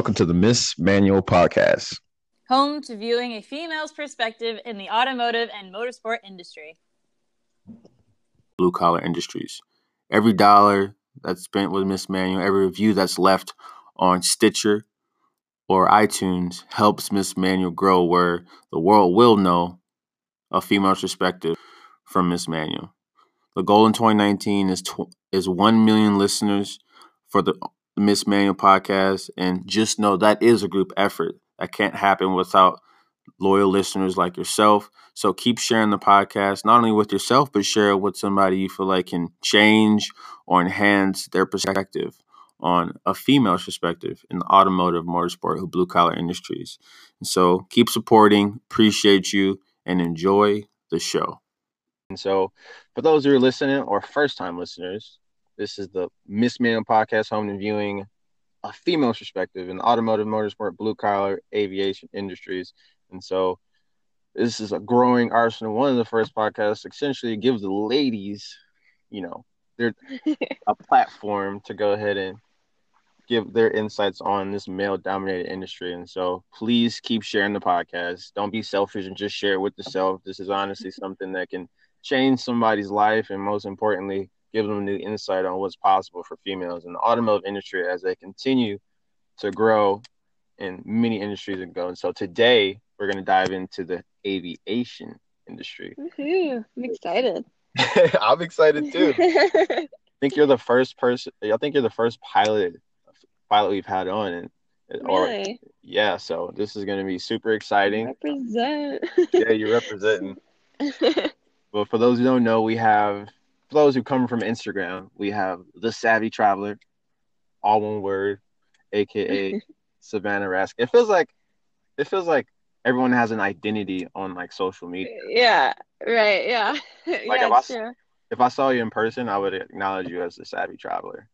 Welcome to the Miss Manual Podcast. home to viewing a female's perspective in the automotive and motorsport industry. blue collar industries. Every dollar that's spent with Miss Manual, every review that's left on Stitcher or iTunes helps Miss Manual grow where the world will know a female's perspective from Miss Manual. The goal in 2019 is tw- is 1 million listeners for the Miss Manual podcast and just know that is a group effort. That can't happen without loyal listeners like yourself. So keep sharing the podcast, not only with yourself, but share it with somebody you feel like can change or enhance their perspective on a female's perspective in the automotive, motorsport, or blue collar industries. And so keep supporting, appreciate you, and enjoy the show. And so, for those who are listening or first time listeners, this is the Miss Manual podcast, home and viewing a female's perspective in automotive, motorsport, blue collar, aviation industries. And so, this is a growing arsenal. One of the first podcasts essentially gives the ladies, you know, they're a platform to go ahead and give their insights on this male dominated industry. And so please keep sharing the podcast. Don't be selfish and just share it with yourself. This is honestly something that can change somebody's life and most importantly, give them new insight on what's possible for females in the automotive industry as they continue to grow in many industries and go. And so today we're going to dive into the aviation industry. Woohoo! I'm excited. I'm excited too. I think you're the first person. I think you're the first pilot pilot we've had on, and or really? yeah. So this is going to be super exciting. Represent. Yeah, you're representing. Well, for those who don't know, we have for those who come from Instagram, we have the Savvy Traveler, all one word, aka Savannah Rask. It feels like it feels like everyone has an identity on like social media. yeah. Right. Yeah. Like, yeah. if I true. If I saw you in person, I would acknowledge you as the Savvy Traveler.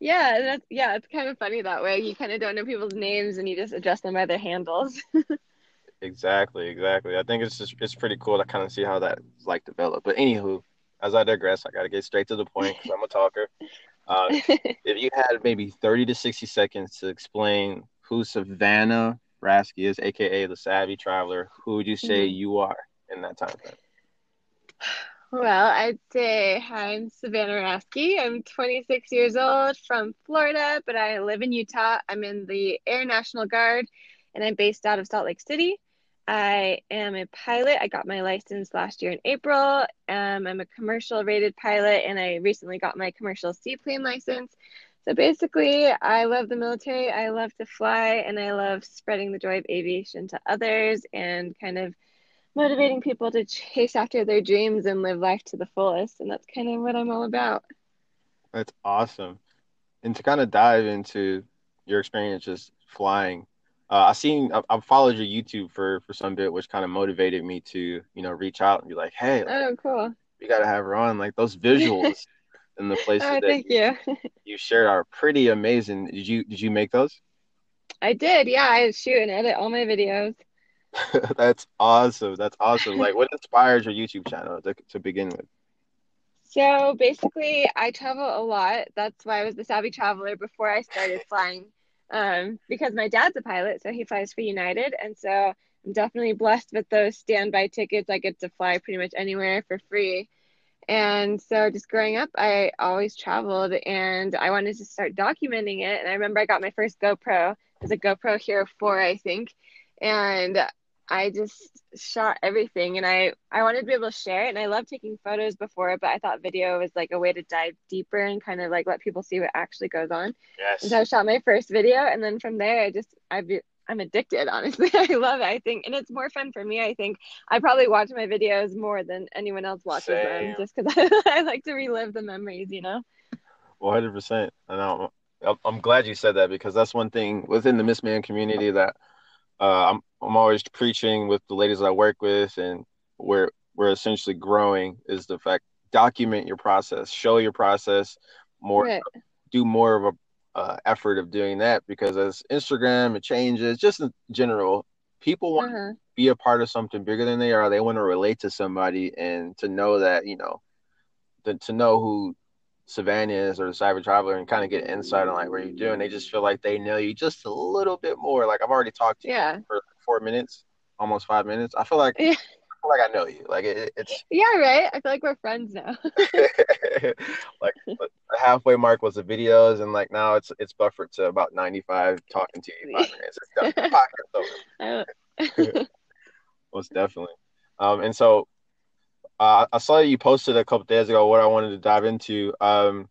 Yeah. That's yeah. It's kind of funny that way. You kind of don't know people's names and you just address them by their handles. Exactly, exactly. I think it's just it's pretty cool to kind of see how that like developed. But anywho, as I digress, I got to get straight to the point because I'm a talker. Uh, if you had maybe 30 to 60 seconds to explain who Savannah Rasky is, aka the Savvy Traveler, who would you say Mhm. you are in that time frame? Well, I'd say hi, I'm Savannah Rasky. I'm 26 years old from Florida, but I live in Utah. I'm in the Air National Guard and I'm based out of Salt Lake City. I am a pilot. I got my license last year in April. Um, I'm a commercial rated pilot and I recently got my commercial seaplane license. So basically, I love the military. I love to fly and I love spreading the joy of aviation to others and kind of motivating people to chase after their dreams and live life to the fullest. And that's kind of what I'm all about. That's awesome. And to kind of dive into your experience just flying, uh, I seen I, I followed your YouTube for for some bit, which kind of motivated me to you know reach out and be like, hey, like, Oh, cool. we got to have her on. Like those visuals and the places Oh, that thank you. you shared are pretty amazing. Did you did you make those? I did. Yeah, I shoot and edit all my videos. That's awesome. That's awesome. Like, what inspires your YouTube channel to, to begin with? So basically, I travel a lot. That's why I was the savvy traveler before I started flying. Um, because my dad's a pilot, so he flies for United, and so I'm definitely blessed with those standby tickets. I get to fly pretty much anywhere for free. And so just growing up, I always traveled and I wanted to start documenting it. And I remember I got my first GoPro. It was a GoPro Hero 4, I think. And I just shot everything and I, I wanted to be able to share it. And I love taking photos before, but I thought video was like a way to dive deeper and kind of like let people see what actually goes on. And Yes. so I shot my first video, and then from there, I just I've I'm addicted. Honestly, I love it. I think, and it's more fun for me. I think I probably watch my videos more than anyone else watches Same. them, just because I, I like to relive the memories. You know. One hundred percent. And I'm I'm- I'm glad you said that because that's one thing within the Miss Man community that uh, I'm I'm always preaching with the ladies I work with, and we're we're essentially growing is the fact document your process, show your process, more Right. do more of a uh, effort of doing that because as Instagram it changes, just in general, people want Uh-huh. to be a part of something bigger than they are. They want to relate to somebody and to know that you know, to, to know who Savannah is or the Savvy Traveler and kind of get insight on like what you're doing. They just feel like they know you just a little bit more. Like I've already talked to you Yeah. Four minutes, almost five minutes. I feel like Yeah. I feel like I know you. Like it, it's Yeah, right. I feel like we're friends now. like the halfway mark was the videos, and like now it's it's buffered to about 95 talking to you five minutes. It's podcast over. Most definitely. Um, and so uh, I saw you posted a couple days ago what I wanted to dive into. Um,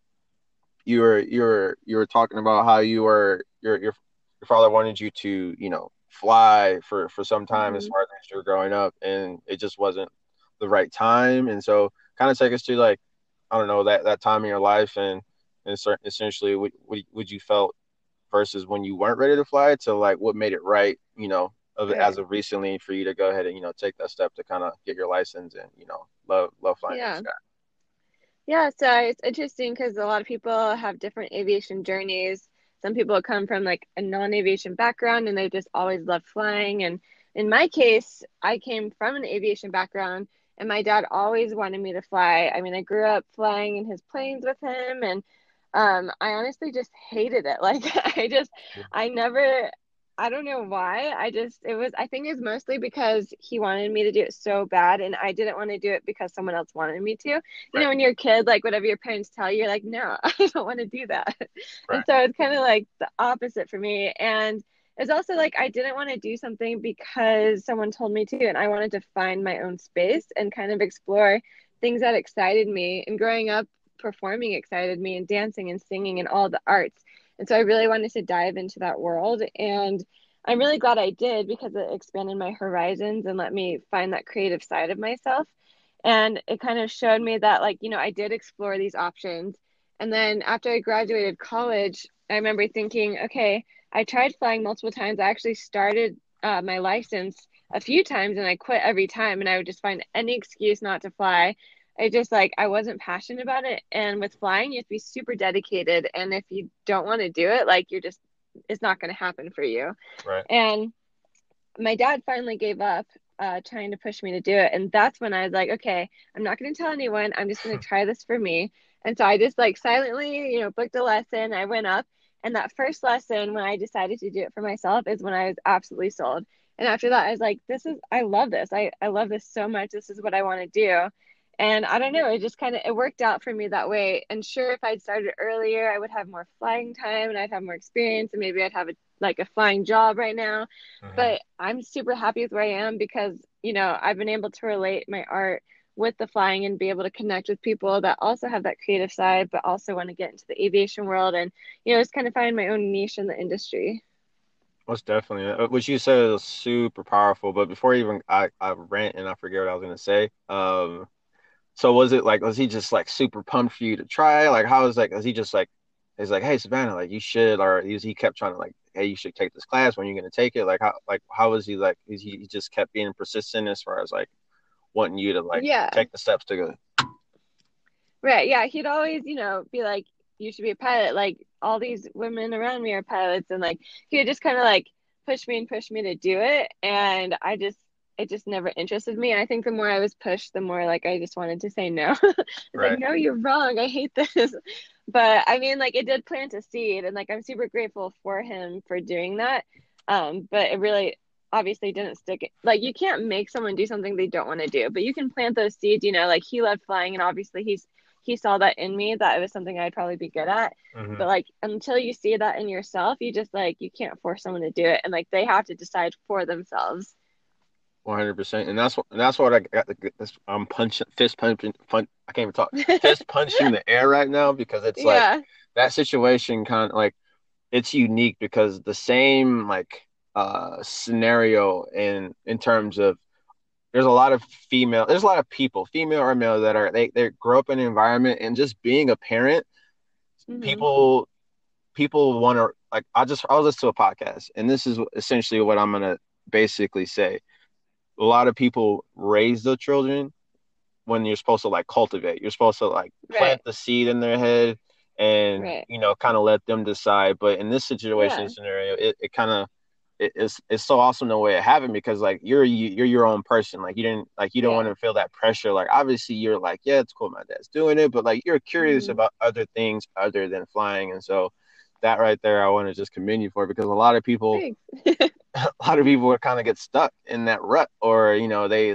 you were you were you were talking about how you were your your your father wanted you to you know fly for for some time as Mhm. far as you're growing up, and it just wasn't the right time. And so kind of take us to like I don't know that that time in your life and and essentially what what, what you felt versus when you weren't ready to fly to like what made it right, you know, of Right. as of recently for you to go ahead and you know take that step to kind of get your license and you know love love flying. in the Yeah. sky. Yeah, so it's interesting because a lot of people have different aviation journeys. Some people come from like a non-aviation background and they just always loved flying. And in my case, I came from an aviation background and my dad always wanted me to fly. I mean, I grew up flying in his planes with him and um, I honestly just hated it. Like I just, I never, I don't know why. I just, it was, I think it was mostly because he wanted me to do it so bad and I didn't want to do it because someone else wanted me to you know, when you're a kid, like whatever your parents tell you, you're like, no, I don't want to do that. And so it's kind of like the opposite for me. And it's also like I didn't want to do something because someone told me to, and I wanted to find my own space and kind of explore things that excited me. And growing up, performing excited me, and dancing and singing and all the arts. And so I really wanted to dive into that world. And I'm really glad I did because it expanded my horizons and let me find that creative side of myself. And it kind of showed me that like you know i did explore these options. And then after i graduated college i remember thinking okay i tried flying multiple times. I actually started uh, my license a few times and i quit every time. And i would just find any excuse not to fly i just like i wasn't passionate about it and with flying you have to be super dedicated and if you don't want to do it like you're just it's not going to happen for you Right. and my dad finally gave up uh, trying to push me to do it. And that's when I was like, okay, I'm not going to tell anyone. I'm just going to try this for me. And so I just like silently, you know, booked a lesson. I went up. And that first lesson, when I decided to do it for myself, is when I was absolutely sold. And after that, I was like, this is, I love this. I, I love this so much. This is what I want to do. And I don't know, it just kind of it worked out for me that way. And sure, if I'd started earlier, I would have more flying time and I'd have more experience and maybe I'd have a like a flying job right now but I'm super happy with where I am because you know I've been able to relate my art with the flying and be able to connect with people that also have that creative side but also want to get into the aviation world and you know just kind of find my own niche in the industry Most definitely. Uh, What you said is super powerful. But before even I, I rant and I forget what I was gonna say. Um, so was it like was he just like super pumped for you to try? Like how was like was he just like he's like hey Savannah like you should or he, he kept trying to like hey you should take this class. When you're gonna take it? Like how like how was he like is he, he just kept being persistent as far as like wanting you to like yeah. take the steps to go? Right yeah he'd always you know be like you should be a pilot. Like all these women around me are pilots and like he would just kind of like push me and push me to do it and I just it just never interested me. And I think the more I was pushed, the more like I just wanted to say no. Right. Like, no, you're wrong. I hate this. But I mean, like it did plant a seed, and like I'm super grateful for him for doing that. Um, but it really obviously didn't stick. Like you can't make someone do something they don't want to do, but you can plant those seeds. You know, like he loved flying, and obviously he's he saw that in me that it was something I'd probably be good at. Mhm. But like until you see that in yourself, you just like you can't force someone to do it, and like they have to decide for themselves. One hundred percent, and that's what and that's what I got. The, this, I'm punching, fist punching, fun, I can't even talk. Fist punching the air right now because it's like yeah, that situation kind of like it's unique because the same like uh scenario in in terms of there's a lot of female there's a lot of people female or male that are they they grow up in an environment and just being a parent Mhm. people people want to like I just I was listening to a podcast and this is essentially what I'm gonna basically say. A lot of people raise their children when you're supposed to like cultivate. You're supposed to like plant the seed in their head and Right. you know kind of let them decide. But in this situation Yeah. scenario, it, it kind of it, it's it's so awesome the way it happened because like you're you, you're your own person. Like you didn't like you don't Yeah. want to feel that pressure. Like obviously you're like yeah it's cool my dad's doing it, but like you're curious Mhm. about other things other than flying, and so that right there I want to just commend you for because a lot of people. a lot of people kind of get stuck in that rut or you know they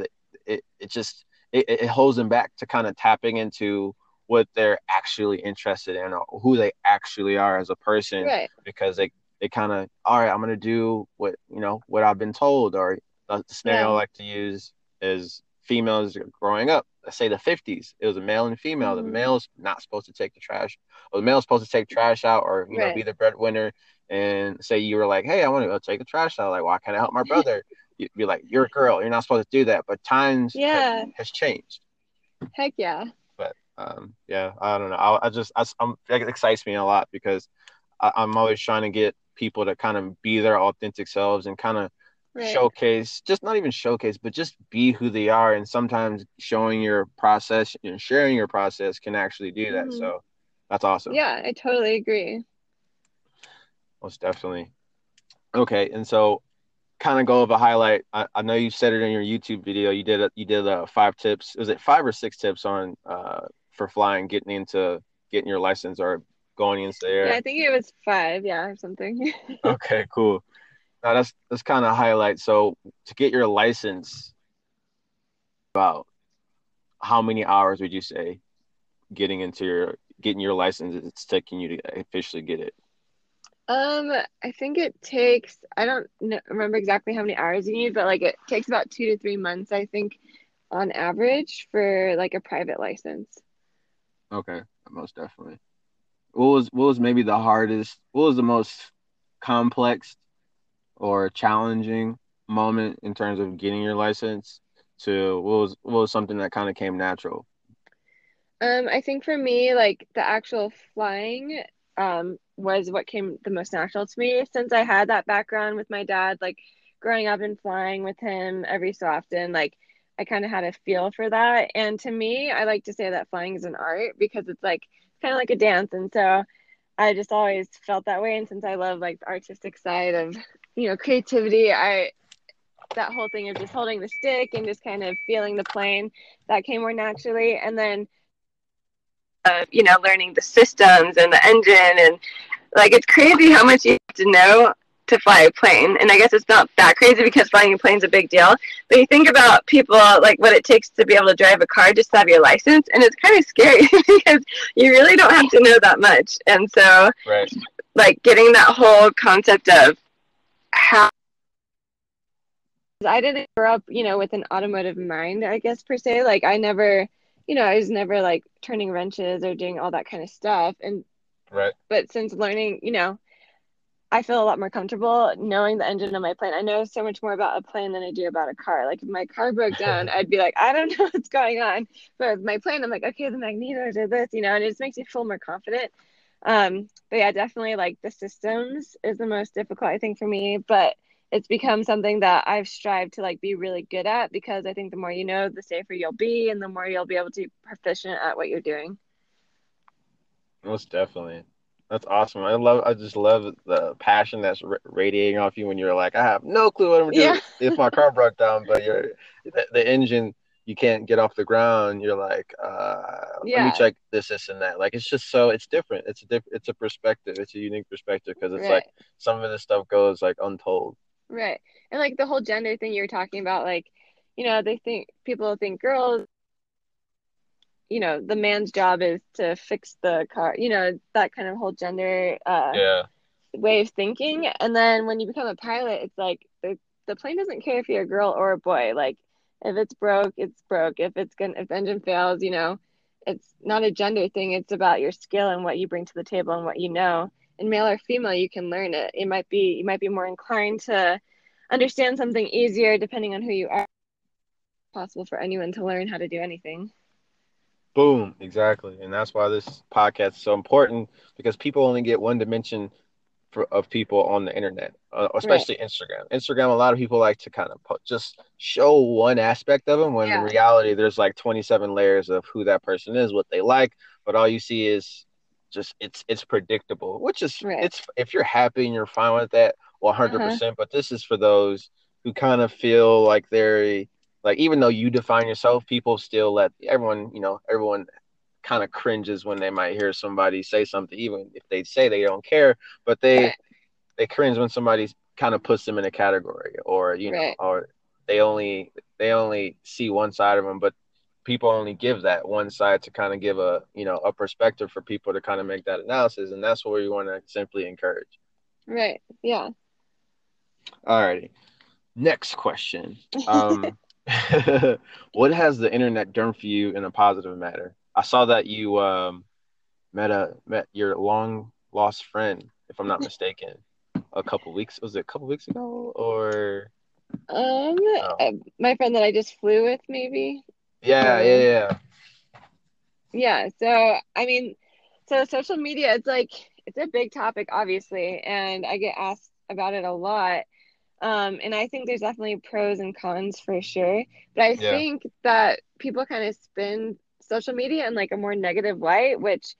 it, it just it, it holds them back to kind of tapping into what they're actually interested in or who they actually are as a person right. because they they kind of all right i'm gonna do what you know what i've been told or the scenario Yeah. i like to use is females growing up let's say the 50s it was a male and female the Mhm. male's not supposed to take the trash or the male's supposed to take trash out or you know be the breadwinner and say you were like hey i want to go take the trash out like why can't i help my brother you'd be like you're a girl you're not supposed to do that but times Yeah. has changed Heck yeah. But um, yeah, I don't know. I, I just, I, am it excites me a lot because I, I'm always trying to get people to kind of be their authentic selves and kind of Right. showcase, just not even showcase, but just be who they are. And sometimes showing your process and sharing your process can actually do that. Mhm. So that's awesome. Yeah, I totally agree. Most definitely. Okay, and so kind of go of a highlight. I, I know you said it in your YouTube video. You did a, you did a five tips. Was it five or six tips on uh for flying, getting into getting your license or going into the air? Yeah, I think it was five, yeah, or something. Okay, cool. Now that's that's kind of highlight. So to get your license, about how many hours would you say getting into your getting your license it's taking you to officially get it? Um, I think it takes, I don't kn- remember exactly how many hours you need, but like it takes about two to three months, I think, on average for like a private license. Okay, most definitely. What was what was maybe the hardest? What was the most complex or challenging moment in terms of getting your license? To what was what was something that kind of came natural? Um, I think for me, like the actual flying, um, was what came the most natural to me since I had that background with my dad, like growing up and flying with him every so often, like I kind of had a feel for that. And to me, I like to say that flying is an art because it's like kind of like a dance. And so I just always felt that way. And since I love like the artistic side of, you know, creativity, I that whole thing of just holding the stick and just kind of feeling the plane that came more naturally. And then uh, you know, learning the systems and the engine and like it's crazy how much you have to know to fly a plane. And I guess it's not that crazy because flying a plane's a big deal. But you think about people like what it takes to be able to drive a car just to have your license and it's kind of scary because you really don't have to know that much. And so Right. like getting that whole concept of how I didn't grow up, you know, with an automotive mind, I guess per se. Like I never, you know, I was never like turning wrenches or doing all that kind of stuff. And Right. but since learning, you know, I feel a lot more comfortable knowing the engine of my plane. I know so much more about a plane than I do about a car. Like if my car broke down, I'd be like, I don't know what's going on. But with my plane, I'm like, okay, the magnetos are this, you know, and it just makes me feel more confident. Um, but yeah, definitely like the systems is the most difficult, I think, for me. But it's become something that I've strived to like be really good at because I think the more you know, the safer you'll be and the more you'll be able to be proficient at what you're doing. Most definitely. That's awesome. I love. I just love the passion that's ra- radiating off you when you're like, I have no clue what I'm doing Yeah. if my car broke down, but you're the, the engine. You can't get off the ground. You're like, uh, let me check this, this, and that. Like it's just so it's different. It's a diff- It's a perspective. It's a unique perspective because it's Right. like some of this stuff goes like untold. Right. And like the whole gender thing you were talking about, like, you know, they think people think girls, you know, the man's job is to fix the car, you know, that kind of whole gender uh Yeah. way of thinking. And then when you become a pilot, it's like the the plane doesn't care if you're a girl or a boy. Like if it's broke, it's broke. If it's gonna if the engine fails, you know, it's not a gender thing. It's about your skill and what you bring to the table and what you know. And male or female, you can learn it. It might be you might be more inclined to understand something easier depending on who you are. It's possible for anyone to learn how to do anything. Boom, exactly. And that's why this podcast is so important because people only get one dimension for, of people on the internet, uh, especially Instagram. Instagram, a lot of people like to kind of po- just show one aspect of them when Yeah. in reality there's like 27 layers of who that person is, what they like, but all you see is just it's it's predictable, which is Right. it's if you're happy and you're fine with that, well 100 uh-huh. percent but this is for those who kind of feel like they're like even though you define yourself people still let everyone you know everyone kind of cringes when they might hear somebody say something even if they say they don't care but they Right. they cringe when somebody kind of puts them in a category or you know Right. or they only they only see one side of them but people only give that one side to kind of give a you know a perspective for people to kind of make that analysis and that's what we want to simply encourage Right. Yeah. all righty Next question. Um, what has the internet done for you in a positive manner? I saw that you um, met a met your long lost friend, if I'm not mistaken, a couple weeks. Was it a couple weeks ago or? Um, Oh. uh, my friend that I just flew with, maybe. Yeah, yeah, yeah. Yeah, so I mean, so social media, it's like it's a big topic, obviously, and I get asked about it a lot. Um, and I think there's definitely pros and cons for sure. But I Yeah. think that people kind of spin social media in like a more negative light, which,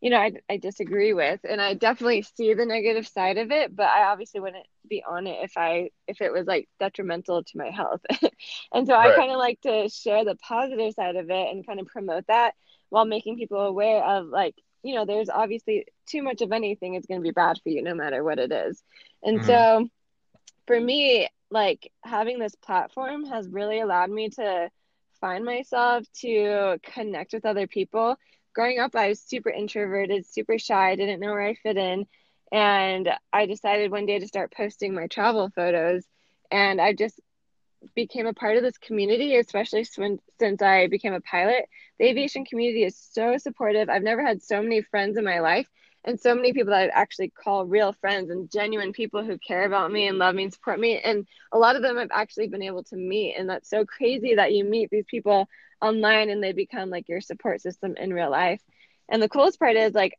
you know, I, I disagree with. And I definitely see the negative side of it, but I obviously wouldn't be on it if I if it was like detrimental to my health. And so I kind of like to share the positive side of it and kind of promote that while making people aware of like you know there's obviously too much of anything is going to be bad for you no matter what it is and Mhm. so for me like having this platform has really allowed me to find myself to connect with other people growing up i was super introverted super shy didn't know where i fit in and i decided one day to start posting my travel photos and i just became a part of this community, especially when, since I became a pilot. The aviation community is so supportive. I've never had so many friends in my life and so many people that I'd actually call real friends and genuine people who care about me and love me and support me. And a lot of them I've actually been able to meet. And that's so crazy that you meet these people online and they become like your support system in real life. And the coolest part is like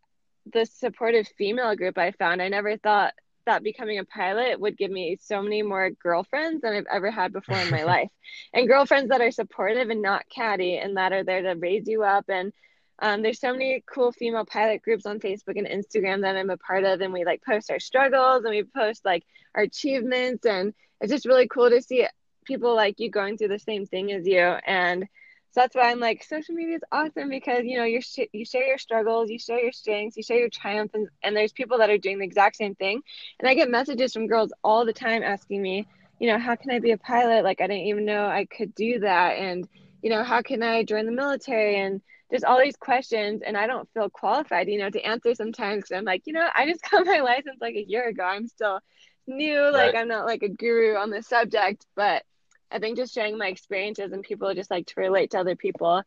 the supportive female group I found. I never thought that becoming a pilot would give me so many more girlfriends than I've ever had before in my life. And girlfriends that are supportive and not catty and that are there to raise you up. And um, there's so many cool female pilot groups on Facebook and Instagram that I'm a part of. And we like post our struggles and we post like our achievements. And it's just really cool to see people like you going through the same thing as you. And so that's why I'm like, social media is awesome because you know you sh- you share your struggles, you share your strengths, you share your triumphs, and, and there's people that are doing the exact same thing. And I get messages from girls all the time asking me, you know, how can I be a pilot? Like I didn't even know I could do that, and you know, how can I join the military? And there's all these questions, and I don't feel qualified, you know, to answer sometimes I'm like, you know, I just got my license like a year ago. I'm still new, like Right. I'm not like a guru on the subject, but I think just sharing my experiences and people just like to relate to other people.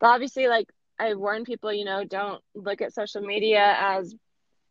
But obviously, like I warn people, you know, don't look at social media as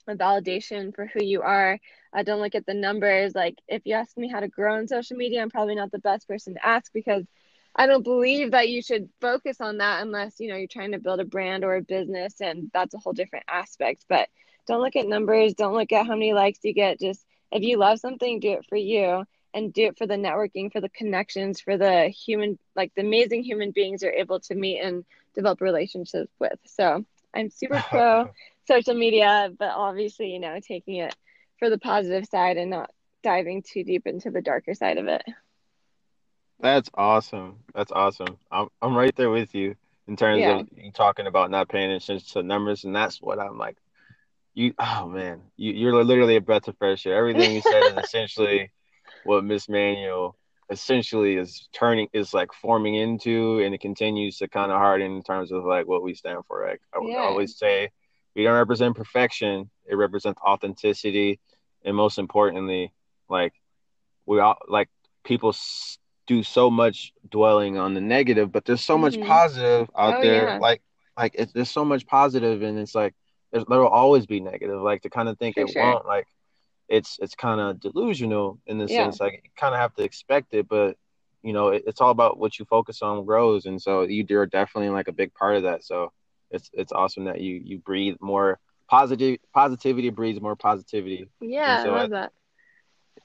a validation for who you are. Uh, don't look at the numbers. Like if you ask me how to grow on social media, I'm probably not the best person to ask because I don't believe that you should focus on that unless you know you're trying to build a brand or a business, and that's a whole different aspect. But don't look at numbers. Don't look at how many likes you get. Just if you love something, do it for you and do it for the networking, for the connections, for the human, like the amazing human beings you're able to meet and develop relationships with. So I'm super pro social media, but obviously, you know, taking it for the positive side and not diving too deep into the darker side of it. That's awesome. That's awesome. I'm I'm right there with you in terms Yeah. of you talking about not paying attention to numbers, and that's what I'm like. You, oh man, you you're literally a breath of fresh air. Everything you said is essentially what Miss Manual essentially is turning is like forming into, and it continues to kind of harden in terms of like what we stand for. Like I would Yeah. always say, we don't represent perfection. It represents authenticity, and most importantly, like we all like people do so much dwelling on the negative, but there's so much Mhm. positive out Oh, there. yeah. Like like it's, there's so much positive, and it's like there's, there will always be negative. Like to kind of think For it sure. won't like it's it's kind of delusional in the Yeah. sense like you kind of have to expect it, but you know it, it's all about what you focus on grows, and so you are definitely like a big part of that. So it's it's awesome that you you breathe more positive positivity breeds more positivity Yeah, so I I- love that.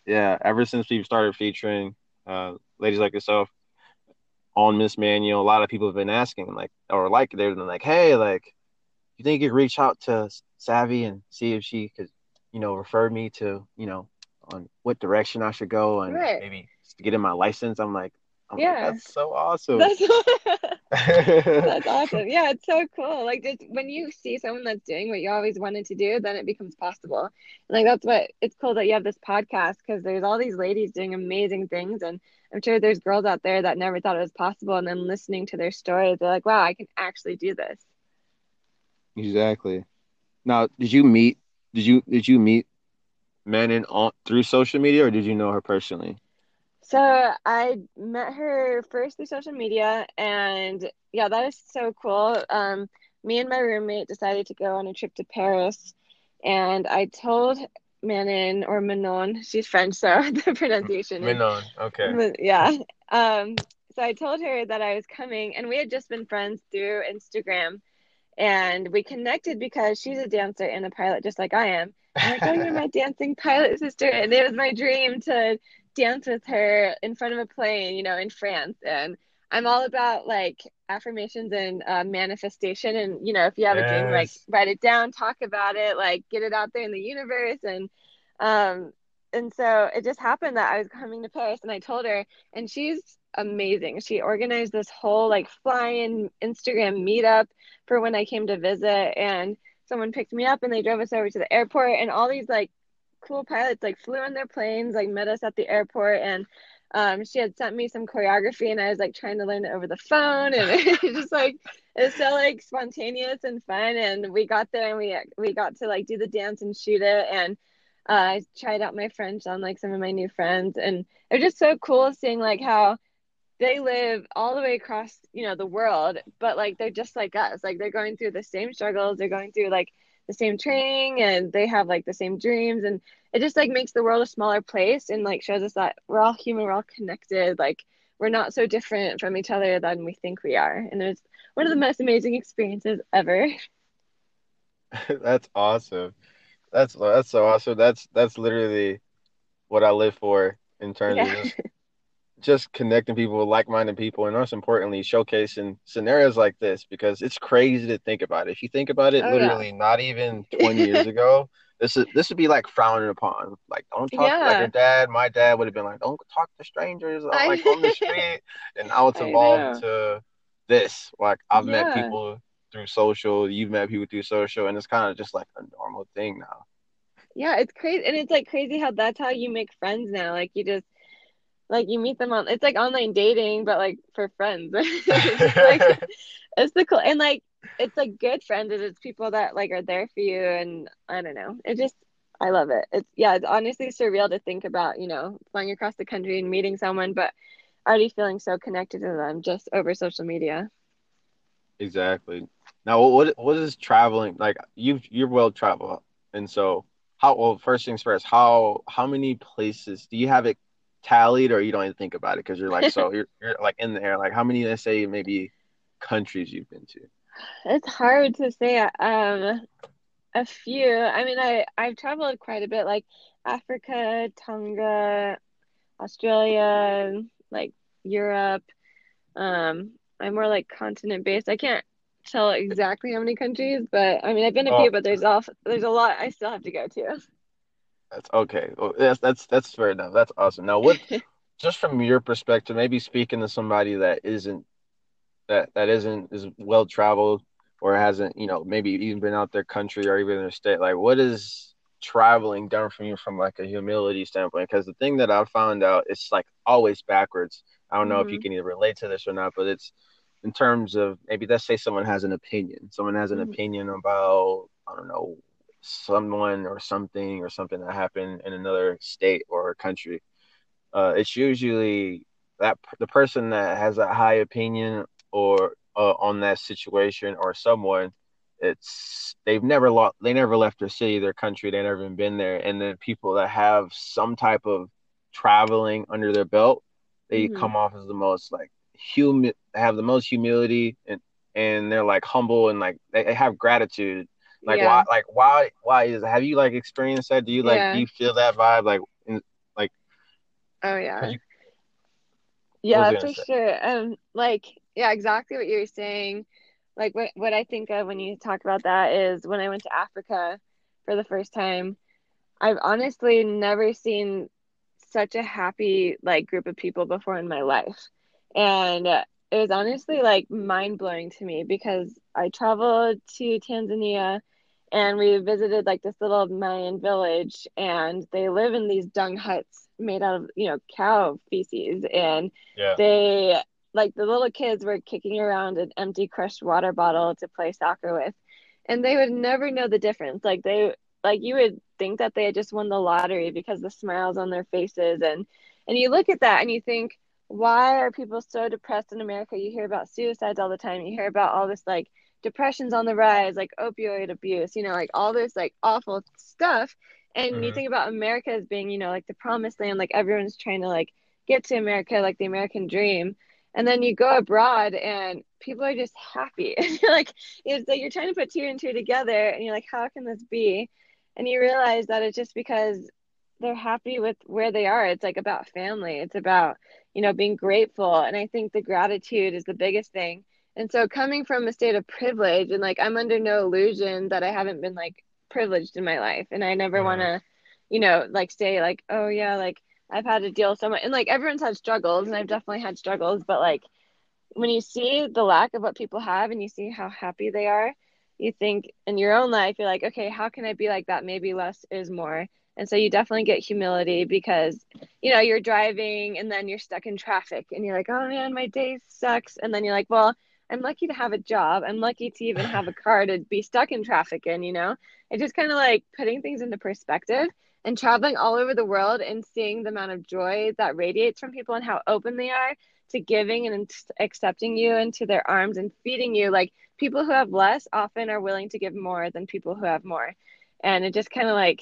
yeah, ever since we've started featuring uh, ladies like yourself on Miss Manual, a lot of people have been asking, like, or like, they've been like, hey, like, you think you could reach out to Savvy and see if she could, you know, refer me to, you know, on what direction I should go and Right. maybe getting my license. I'm like, I'm like, Yeah. that's so awesome. That's that's awesome. Yeah, it's so cool. Like just when you see someone that's doing what you always wanted to do, then it becomes possible. And like that's what it's cool that you have this podcast because there's all these ladies doing amazing things and I'm sure there's girls out there that never thought it was possible and then listening to their stories, they're like, Wow, I can actually do this. Exactly. Now, did you meet? Did you did you meet Manon on through social media, or did you know her personally? So I met her first through social media, and yeah, that is so cool. Um, me and my roommate decided to go on a trip to Paris, and I told Manon or Manon, she's French, so the pronunciation is Manon. Okay. yeah. Um, so I told her that I was coming, and we had just been friends through Instagram, and we connected because she's a dancer and a pilot, just like I am. I'm like, oh, you're my dancing pilot sister, and it was my dream to dance with her in front of a plane, you know, in France. And I'm all about like affirmations and uh, manifestation. And you know, if you have a dream, like write it down, talk about it, like get it out there in the universe, and um, and so it just happened that I was coming to Paris and I told her and she's amazing. She organized this whole like fly-in Instagram meetup for when I came to visit and someone picked me up and they drove us over to the airport and all these like cool pilots like flew in their planes, like met us at the airport and um, she had sent me some choreography and I was like trying to learn it over the phone and it was just like it was so like spontaneous and fun and we got there and we we got to like do the dance and shoot it and uh, I tried out my French on like some of my new friends, and it's just so cool seeing like how they live all the way across, you know, the world, but like they're just like us. Like they're going through the same struggles, they're going through like the same training, and they have like the same dreams, and it just like makes the world a smaller place, and like shows us that we're all human, we're all connected. Like we're not so different from each other than we think we are, and it's one of the most amazing experiences ever. That's awesome. That's that's so awesome. That's that's literally what I live for in terms of Yeah. just just connecting people with like-minded people, and most importantly, showcasing scenarios like this because it's crazy to think about it. If you think about it, Oh, yeah. literally not even 20 years ago, this is this would be like frowned upon. Like, don't talk like Yeah. your dad. My dad would have been like, don't talk to strangers I- like on the street. And now it's evolved to this. Like, I've met people through social, you've met people through social, and it's kind of just like a normal thing now. Yeah, it's crazy. And it's like crazy how that's how you make friends now. Like you just like you meet them on it's like online dating, but like for friends. It's like it's the cool and like it's like good friends and it's people that like are there for you and I don't know. It just I love it. It's yeah, it's honestly surreal to think about, you know, flying across the country and meeting someone, but already feeling so connected to them just over social media. Exactly. Now, what what is traveling like? You've you're well traveled, and so how? Well, first things first. How how many places do you have it tallied, or you don't even think about it because you're like so you're you're like in the air. Like how many? Let's say maybe countries you've been to. It's hard to say. Um, a few. I mean, I I've traveled quite a bit, like Africa, Tonga, Australia, like Europe. Um, I'm more like continent based. I can't tell exactly how many countries, but I mean, I've been a Oh. few, but there's all there's a lot I still have to go to. That's okay. Well, that's that's that's fair enough. That's awesome. Now, what just from your perspective, maybe speaking to somebody that isn't that that isn't is well traveled or hasn't, you know, maybe even been out their country or even their state, like what is traveling done for you from like a humility standpoint? Because the thing that I found out is like always backwards. I don't know if you Mhm. can either relate to this or not, but it's in terms of maybe let's say someone has an opinion. Someone has an Mhm. opinion about, I don't know, someone or something or something that happened in another state or country. Uh, it's usually that the person that has a high opinion or uh, on that situation or someone it's they've never lost they never left their city their country they never even been there and then people that have some type of traveling under their belt they Mhm. come off as the most like human have the most humility and and they're like humble and like they, they have gratitude like Yeah. why like why why is have you like experienced that do you like Yeah. do you feel that vibe like in, Oh yeah. you- Yeah, for say? sure. Um, like, yeah, exactly what you were saying. Like what what I think of when you talk about that is when I went to Africa for the first time, I've honestly never seen such a happy like group of people before in my life. And it was honestly like mind blowing to me because I traveled to Tanzania and we visited like this little Mayan village and they live in these dung huts made out of, you know, cow feces and Yeah. they like the little kids were kicking around an empty crushed water bottle to play soccer with and they would never know the difference like they like you would think that they had just won the lottery because the smiles on their faces and and you look at that and you think why are people so depressed in america? You hear about suicides all the time. You hear about all this like depression's on the rise like opioid abuse you know like all this like awful stuff. And you Mhm. think about america as being you know like the promised land like everyone's trying to like get to america like the american dream. And then you go abroad and people are just happy. And you're like it's like you're trying to put two and two together and you're like how can this be? And you realize that it's just because they're happy with where they are. It's like about family. It's about you know being grateful. And i think the gratitude is the biggest thing. And so coming from a state of privilege and like i'm under no illusion that i haven't been like privileged in my life. And i never Mhm. want to you know like say like oh yeah like i've had to deal so much. And like everyone's had struggles and i've definitely had struggles. But like when you see the lack of what people have and you see how happy they are you think in your own life you're like okay how can i be like that? Maybe less is more and so you definitely get humility because you know you're driving and then you're stuck in traffic and you're like oh man my day sucks. And then you're like well i'm lucky to have a job. I'm lucky to even have a car to be stuck in traffic in you know? It's just kind of like putting things into perspective and traveling all over the world and seeing the amount of joy that radiates from people and how open they are to giving and accepting you into their arms and feeding you. Like people who have less often are willing to give more than people who have more. And it just kind of like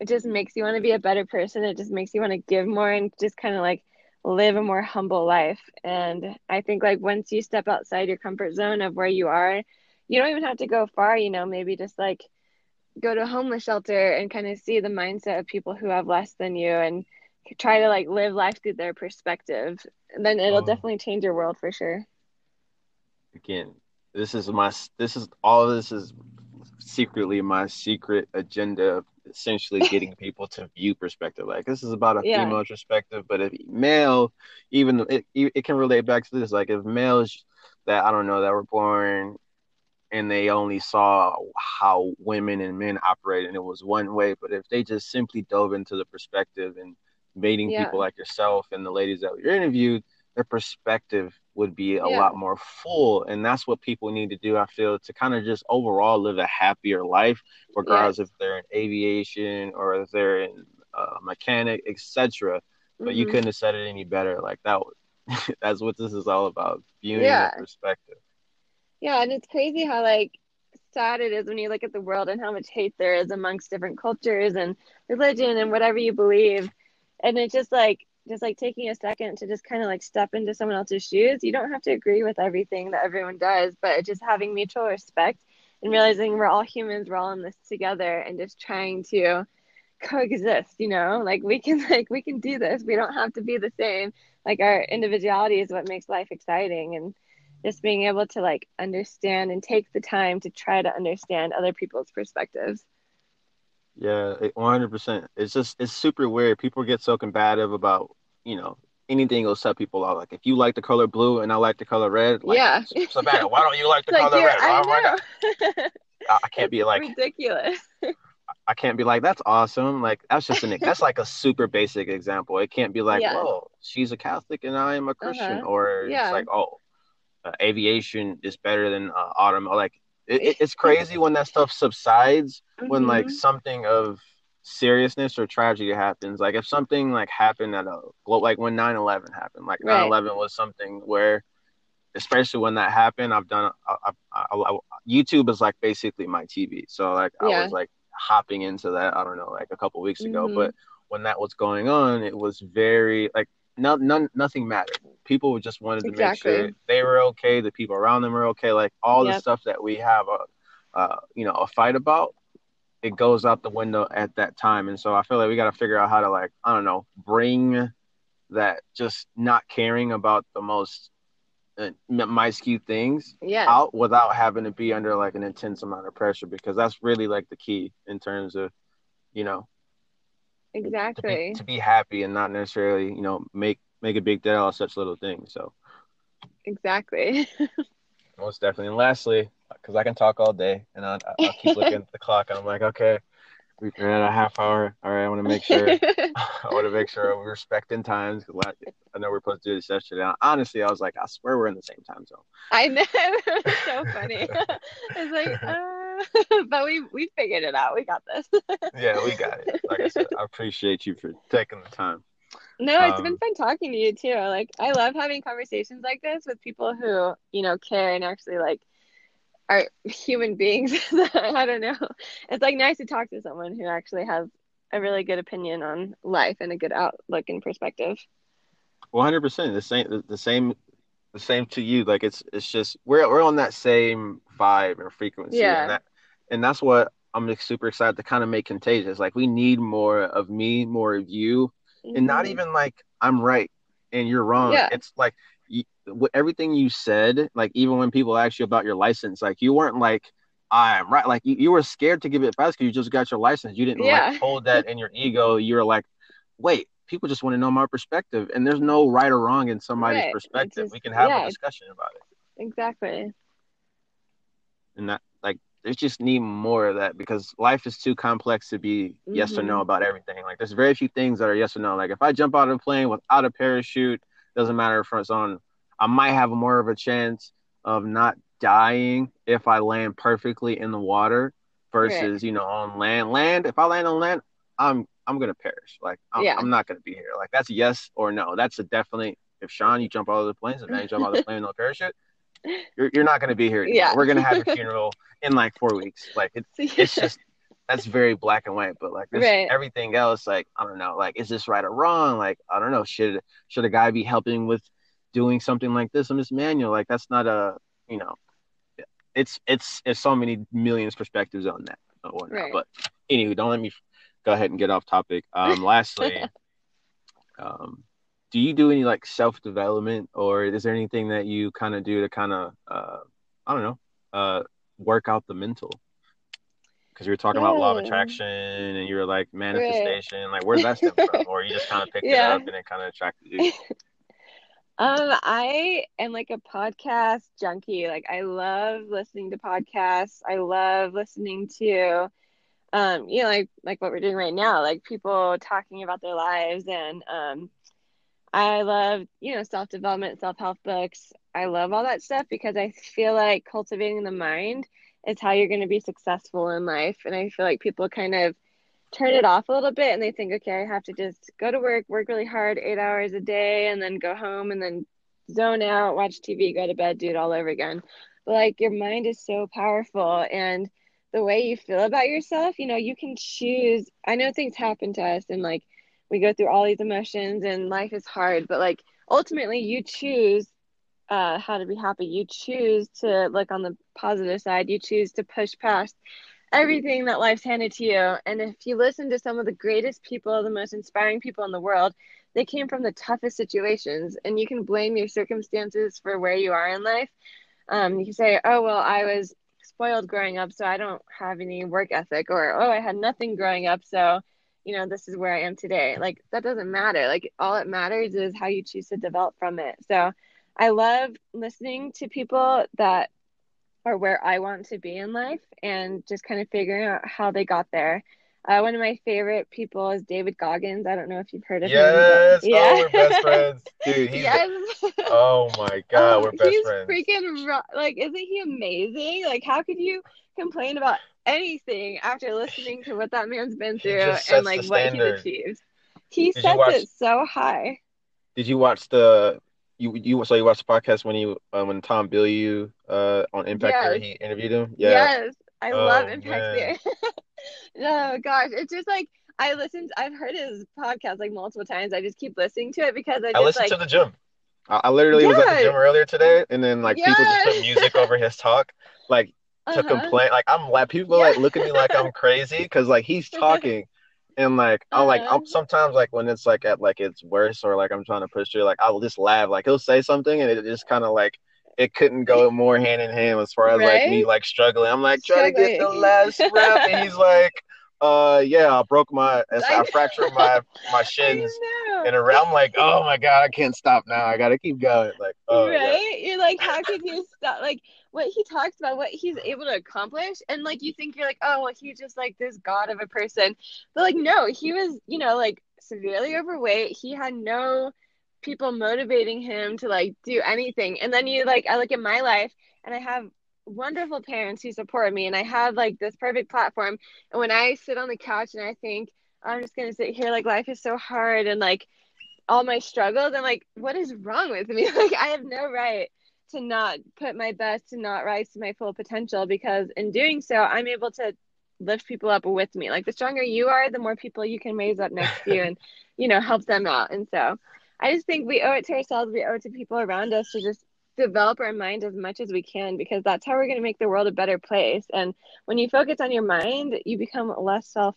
it just makes you want to be a better person. It just makes you want to give more and just kind of like live a more humble life. And i think like once you step outside your comfort zone of where you are you don't even have to go far you know maybe just like go to a homeless shelter and kind of see the mindset of people who have less than you and try to like live life through their perspective. And then it'll Oh. definitely change your world for sure. Again, this is my this is all this is secretly my secret agenda essentially getting people to view perspective. Like this is about a Yeah. female perspective, but if male, even it it can relate back to this. Like if males that I don't know that were born and they only saw how women and men operate and it was one way, but if they just simply dove into the perspective and meeting Yeah. people like yourself and the ladies that we interviewed, their perspective would be a Yeah. lot more full. And that's what people need to do, I feel, to kind of just overall live a happier life, regardless if they're in aviation or if they're in uh, mechanic, etc. But you Mhm. couldn't have said it any better. Like that, that's what this is all about viewing Yeah. the perspective. Yeah, and it's crazy how like sad it is when you look at the world and how much hate there is amongst different cultures and religion and whatever you believe. And it's just like just like taking a second to just kind of like step into someone else's shoes. You don't have to agree with everything that everyone does, but just having mutual respect and realizing we're all humans, we're all in this together and just trying to coexist, you know? Like we can like we can do this. We don't have to be the same. Like our individuality is what makes life exciting and just being able to like understand and take the time to try to understand other people's perspectives. Yeah, 100%. It's just, it's super weird. People get so combative about, you know, anything will set people off. Like, if you like the color blue and I like the color red, like, Yeah. Savannah, why don't you like the like, color dude, red? Why, I why. I, I can't be like, ridiculous. I can't be like, that's awesome. Like, that's just an, that's like a super basic example. It can't be like, Yeah. well, she's a Catholic and I am a Christian. Uh-huh. Or Yeah. it's like, oh, uh, aviation is better than uh, autumn. Like, it, it, it's crazy when that stuff subsides. when like Mhm. something of seriousness or tragedy happens like if something like happened at a like when 9-11 happened like Right. 9-11 was something where especially when that happened i've done I, I, I, youtube is like basically my tv so like i Yeah. was like hopping into that i don't know like a couple weeks ago Mhm. but when that was going on it was very like no, none, nothing mattered people just wanted to Exactly. make sure they were okay the people around them were okay like all the stuff that we have a uh, you know a fight about it goes out the window at that time. And so I feel like we got to figure out how to like, I don't know, bring that just not caring about the most uh, minuscule things Yes. out without having to be under like an intense amount of pressure because that's really like the key in terms of, you know, to Exactly. be, to be happy and not necessarily you know make make a big deal out of such little things. So Exactly. most definitely. And lastly, because I can talk all day, and I, I'll keep looking at the clock, and I'm like, okay, we're at a half hour. All right, I want to make sure. I want to make sure we're respecting times. 'cause la- I know we're supposed to do this yesterday. Honestly, I was like, I swear we're in the same time zone. I know. It's so funny. it's like, uh, but we we figured it out. We got this. Yeah, we got it. Like I said, I appreciate you for taking the time. No, it's been Um, fun talking to you too. Like I love having conversations like this with people who, you know, care and actually like are human beings. I don't know. It's like nice to talk to someone who actually has a really good opinion on life and a good outlook and perspective. One hundred percent. The same. The, the same. The same to you. Like it's. It's just we're we're on that same vibe and frequency. Yeah. And that, and that's what I'm super excited to kind of make contagious. Like we need more of me, more of you, and not Mhm. even like I'm right and you're wrong. Yeah. It's like you, everything you said. Like even when people ask you about your license, like you weren't like. I'm right. Like you, you were scared to give it back because you just got your license. You didn't Yeah. like hold that in your ego. You were like, wait, people just want to know my perspective, and there's no right or wrong in somebody's Right. Perspective. just- we can have yeah, a discussion about it, Exactly. And that like there's just need more of that because life is too complex to be yes or no mm-hmm. about everything. Like there's very few things that are yes or no. Like if I jump out of a plane without a parachute, doesn't matter if it's on. I might have more of a chance of not dying if I land perfectly in the water versus you know on land. Land if I land on land, I'm I'm gonna perish. Like I'm, Yeah. I'm not gonna be here. Like that's a yes or no. That's a definitely. If Sean, you jump out of the planes, and then you jump out of the plane with no parachute, you're you're not gonna be here. Anymore. Yeah. We're gonna have your funeral in like four weeks. Like it's it's just that's very black and white. But like Right. everything else, like I don't know, like is this right or wrong? Like I don't know. Should should a guy be helping with doing something like this on this manual? Like that's not a you know. It's it's it's so many millions perspectives on that. Right. But anyway, don't let me go ahead and get off topic. Um, lastly, um, do you do any like self development, or is there anything that you kind of do to kind of uh, I don't know, uh, work out the mental? Because you were talking about law of attraction, and you were like manifestation. Like, where's that stem from? Or you just kind of picked Yeah. it up and it kind of attracted you? Um, I am like a podcast junkie. Like I love listening to podcasts. I love listening to um, you know, like like what we're doing right now, like people talking about their lives and um I love, you know, self-development, self-help books. I love all that stuff because I feel like cultivating the mind is how you're going to be successful in life. And I feel like people kind of turn it off a little bit and they think, okay, I have to just go to work, work really hard, eight hours a day, and then go home and then zone out, watch TV, go to bed, do it all over again. But like your mind is so powerful and the way you feel about yourself, you know, you can choose. I know things happen to us and like we go through all these emotions and life is hard, but like ultimately you choose uh, how to be happy. You choose to look on the positive side. You choose to push past everything that life's handed to you. And if you listen to some of the greatest people, the most inspiring people in the world, they came from the toughest situations. And you can blame your circumstances for where you are in life. Um, you can say, oh, well, I was spoiled growing up, so I don't have any work ethic, or oh, I had nothing growing up, so you know, this is where I am today. Like, that doesn't matter. Like, all it matters is how you choose to develop from it. So, I love listening to people that are where I want to be in life and just kind of figuring out how they got there. Uh, one of my favorite people is David Goggins. I don't know if you've heard of Yes. him. Oh, we're best friends, dude. He's yes. oh my god, Oh, we're best he's friends. freaking ro- like, isn't he amazing? Like, how could you complain about anything after listening to what that man's been through and like what he's achieved? He Did sets watch- it so high. Did you watch the you you so you watched the podcast when you uh, when Tom Bilyeu uh on Impact Yes. he interviewed him? Yeah. Yes, I Oh, love Impact man. Theory. oh gosh, it's just like I listened. I've heard his podcast like multiple times. I just keep listening to it because I I just listened like to the gym. I, I literally was at the gym earlier today, and then like people just put music over his talk, like to uh-huh. complain. Like I'm like people like Yeah. look at me like I'm crazy because like he's talking, and like I like Uh-huh. I'm sometimes like when it's like at like it's worse or like I'm trying to push through, like I'll just laugh. Like he'll say something, and it just kind of like. It couldn't go more hand in hand as far as like me like struggling. I'm like trying to get the last rep, and he's like, Uh, yeah, I broke my, I I- fractured my my shins And around. I'm like, oh my god, I can't stop now. I gotta keep going. Like, oh yeah. right? You're like, how could you stop? Like, what he talks about, what he's able to accomplish, and like you think you're like, oh, well, he's just like this god of a person, but like, no, he was, you know, like severely overweight. He had no people motivating him to like do anything, and then you like, I look at my life, and I have wonderful parents who support me, and I have like this perfect platform, and when I sit on the couch and I think I'm just gonna sit here, like life is so hard, and like all my struggles. I'm like, what is wrong with me? Like, I have no right to not put my best, to not rise to my full potential, because in doing so, I'm able to lift people up with me. Like, the stronger you are, the more people you can raise up next to you and, you know, help them out. And so I just think we owe it to ourselves, we owe it to people around us to just develop our mind as much as we can because that's how we're going to make the world a better place. And when you focus on your mind, you become less self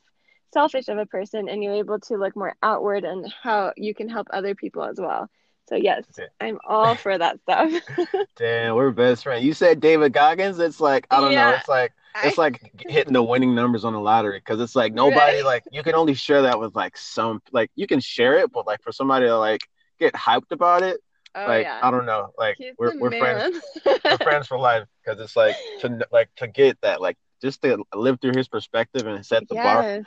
selfish of a person and you're able to look more outward and how you can help other people as well. So yes, Yeah. I'm all for that stuff. Damn, we're best friends. You said David Goggins. It's like I don't know. It's like it's I- like hitting the winning numbers on the lottery because it's like nobody Right. like you can only share that with like some like you can share it, but like for somebody to like get hyped about it, oh like yeah. I don't know. Like He's we're we're friends. We're friends for life because it's like to like to get that like just to live through his perspective and set the bar yes.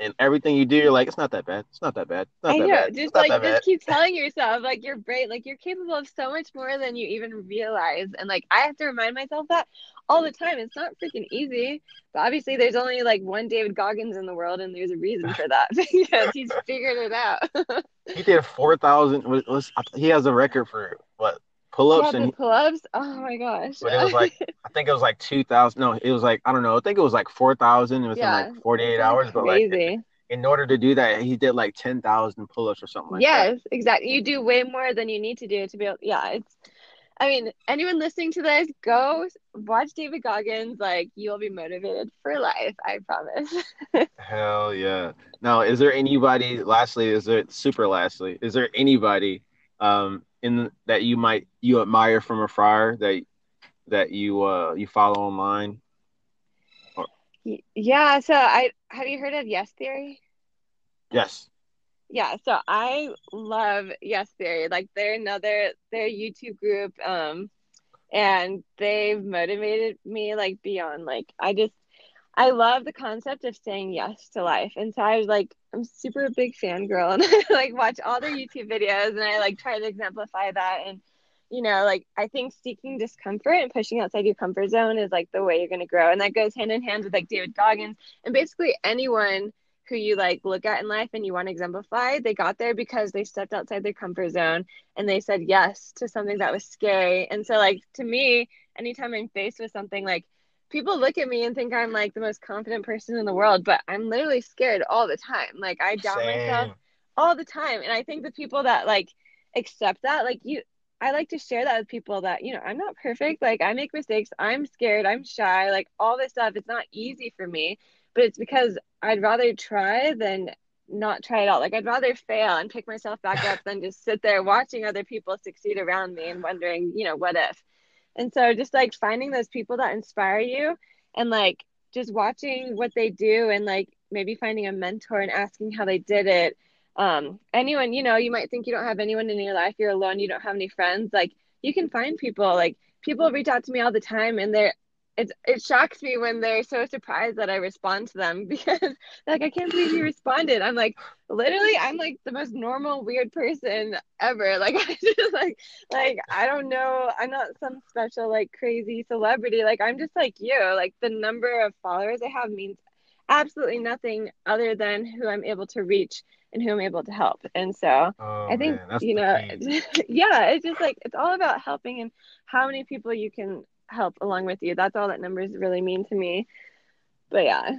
And everything you do, you're like it's not that bad. It's not that bad. Not I that know. bad. Just like that bad. just keep telling yourself like you're great, like you're capable of so much more than you even realize. And like I have to remind myself that all the time. It's not freaking easy. But obviously there's only like one David Goggins in the world and there's a reason for that because he's figured it out. He did four thousand. Was, was he has a record for what pull ups yeah, and pull-ups. Oh my gosh. But it was like I think it was like two thousand. No, it was like I don't know. I think it was like four thousand within Yeah, like forty eight hours. But like in order to do that, he did like ten thousand pull ups or something like that. yes, exactly. You do way more than you need to do to be able. Yeah, it's. I mean, anyone listening to this, go watch David Goggins. Like, you'll be motivated for life. I promise. Hell yeah. Now, is there anybody? Lastly, is there super? Lastly, is there anybody um in that you might you admire from a friar that that you uh you follow online? Yeah. So, I have you heard of Yes Theory? Yes. Yeah. So I love Yes Theory. Like, they're another their YouTube group. Um, and they've motivated me like beyond like I just I love the concept of saying yes to life. And so I was like, I'm super a big fangirl and I like watch all their YouTube videos and I like try to exemplify that. And, you know, like I think seeking discomfort and pushing outside your comfort zone is like the way you're going to grow. And that goes hand in hand with like David Goggins and basically anyone who you like look at in life and you want to exemplify, they got there because they stepped outside their comfort zone and they said yes to something that was scary. And so, like, to me, anytime I'm faced with something like, people look at me and think I'm like the most confident person in the world, but I'm literally scared all the time. Like I doubt myself all the time. And I think the people that like accept that, like you, I like to share that with people that, you know, I'm not perfect. Like I make mistakes. I'm scared. I'm shy. Like all this stuff. It's not easy for me, but it's because I'd rather try than not try it out. Like I'd rather fail and pick myself back up than just sit there watching other people succeed around me and wondering, you know, what if. And so just like finding those people that inspire you and like just watching what they do and like maybe finding a mentor and asking how they did it. Um, anyone, you know, you might think you don't have anyone in your life, you're alone, you don't have any friends. Like you can find people. Like people reach out to me all the time and they're it's it shocks me when they're so surprised that I respond to them because like I can't believe you responded. I'm like literally I'm like the most normal weird person ever. Like I just like like I don't know. I'm not some special like crazy celebrity. Like I'm just like you. Like the number of followers I have means absolutely nothing other than who I'm able to reach and who I'm able to help. And so Oh, I think man, you know, yeah, it's just like it's all about helping and how many people you can help along with you. That's all that numbers really mean to me. But yeah,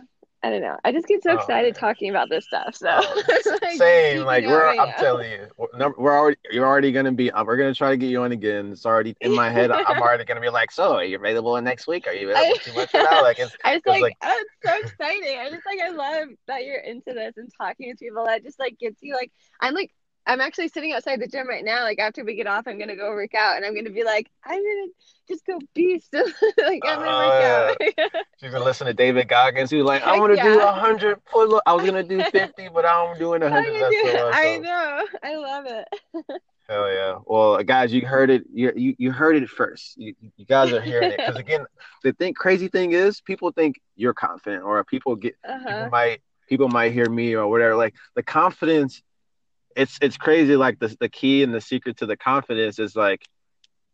I don't know. I just get so Oh, excited man. talking about this stuff. So Oh, like, Same, like we're. I'm telling you, we're, we're already. You're already gonna be. uh, We're gonna try to get you on again. It's already in my head. I'm already gonna be like, so are you available next week? Are you available two months from now? Like, it's, I just like, like- oh, it's so exciting. I just like I love that you're into this and talking to people. That just like gets you like I'm like I'm actually sitting outside the gym right now. Like after we get off, I'm gonna go work out, and I'm gonna be like, I'm gonna just go beast. like I'm gonna Oh, work out. She's been listening to David Goggins. Was like, I'm gonna do yeah. hundred pull up. I was gonna do fifty, but I'm doing hundred. do so. I know. I love it. Hell yeah. Well, guys, you heard it. You you, you heard it first. You, you guys are hearing it because again, the thing crazy thing is people think you're confident, or people get Uh people might people might hear me or whatever. Like the confidence, it's it's crazy. Like the the key and the secret to the confidence is like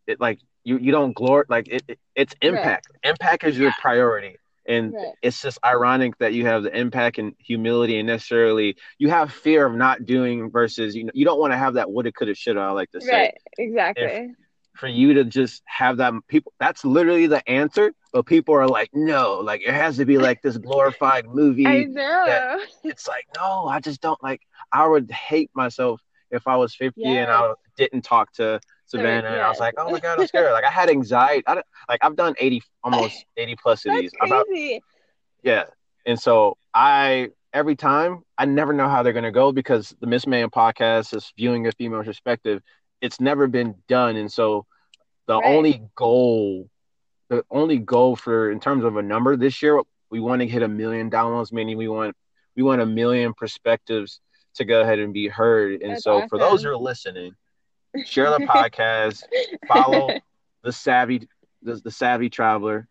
it like you you don't glor like it, it it's impact. Impact is your priority. And Right. it's just ironic that you have the impact and humility and necessarily you have fear of not doing versus you know you don't want to have that woulda coulda shoulda I like to say Right. Exactly. For you to just have that people that's literally the answer but people are like no like it has to be like this glorified movie I know. it's like no i just don't like i would hate myself if i was 50 and i didn't talk to savannah and i was like oh my god i'm scared. Like i had anxiety I like i've done 80 almost 80 plus of these. About yeah and so i every time i never know how they're going to go because the miss man podcast is viewing a female perspective it's never been done. And so the Right. only goal the only goal for in terms of a number this year we want to hit a million downloads meaning we want we want a million perspectives to go ahead and be heard. And That's so for those who are listening share the podcast follow the savvy the, the savvy traveler.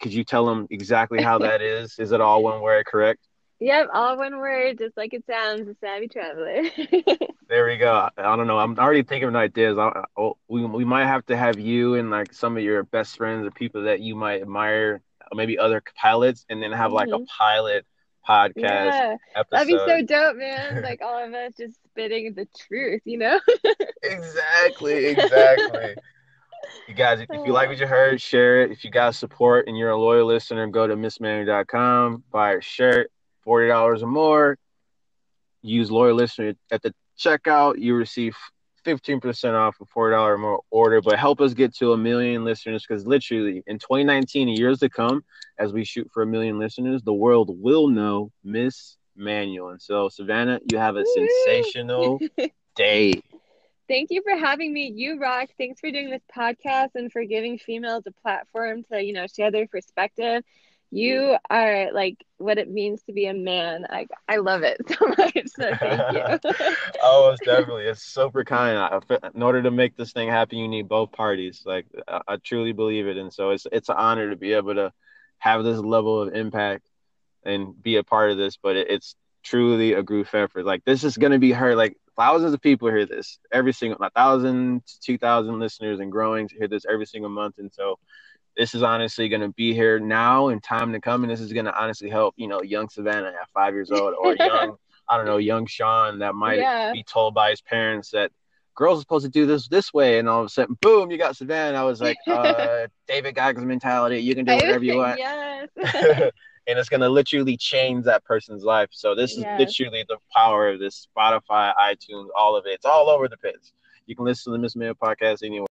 Could you tell them exactly how that is? Is it all one word correct Yep, all one word, just like it sounds, a savvy traveler. There we go. I, don't know. I'm already thinking of ideas. I, I, we we might have to have you and like some of your best friends or people that you might admire, or maybe other pilots, and then have like a Mhm. pilot podcast yeah, episode. that'd be so dope, man. Like all of us just spitting the truth, you know? Exactly, exactly. You guys, if you like what you heard, share it. If you got support and you're a loyal listener, go to missmanny.com, buy a shirt, forty dollars or more. Use loyal listener at the checkout. You receive fifteen percent off a forty dollar or more order. But help us get to a million listeners because literally in 2019, years to come, as we shoot for a million listeners, the world will know Miss Manual. And so, Savannah, you have a Woo! sensational day. Thank you for having me. You rock. Thanks for doing this podcast and for giving females a platform to, you know, share their perspective. You are like what it means to be a man. I I love it so much. So thank you. oh, it's definitely it's super kind. I, in order to make this thing happen, you need both parties. Like I, I truly believe it, and so it's it's an honor to be able to have this level of impact and be a part of this. But it, it's truly a group effort. Like this is going to be heard. Like thousands of people hear this every single, a thousand, two thousand listeners and growing hear this every single month, and so. This is honestly going to be here now and time to come, and this is going to honestly help, you know, young Savannah at five years old or young I don't know, young Sean that might Yeah. be told by his parents that girls are supposed to do this this way, and all of a sudden, boom, you got Savannah. I was like, uh, David Goggins mentality. You can do whatever you want, Yes. and it's gonna literally change that person's life. So this is literally the power of this Spotify, iTunes, all of it. It's all over the place. You can listen to the Miss Mail podcast anywhere.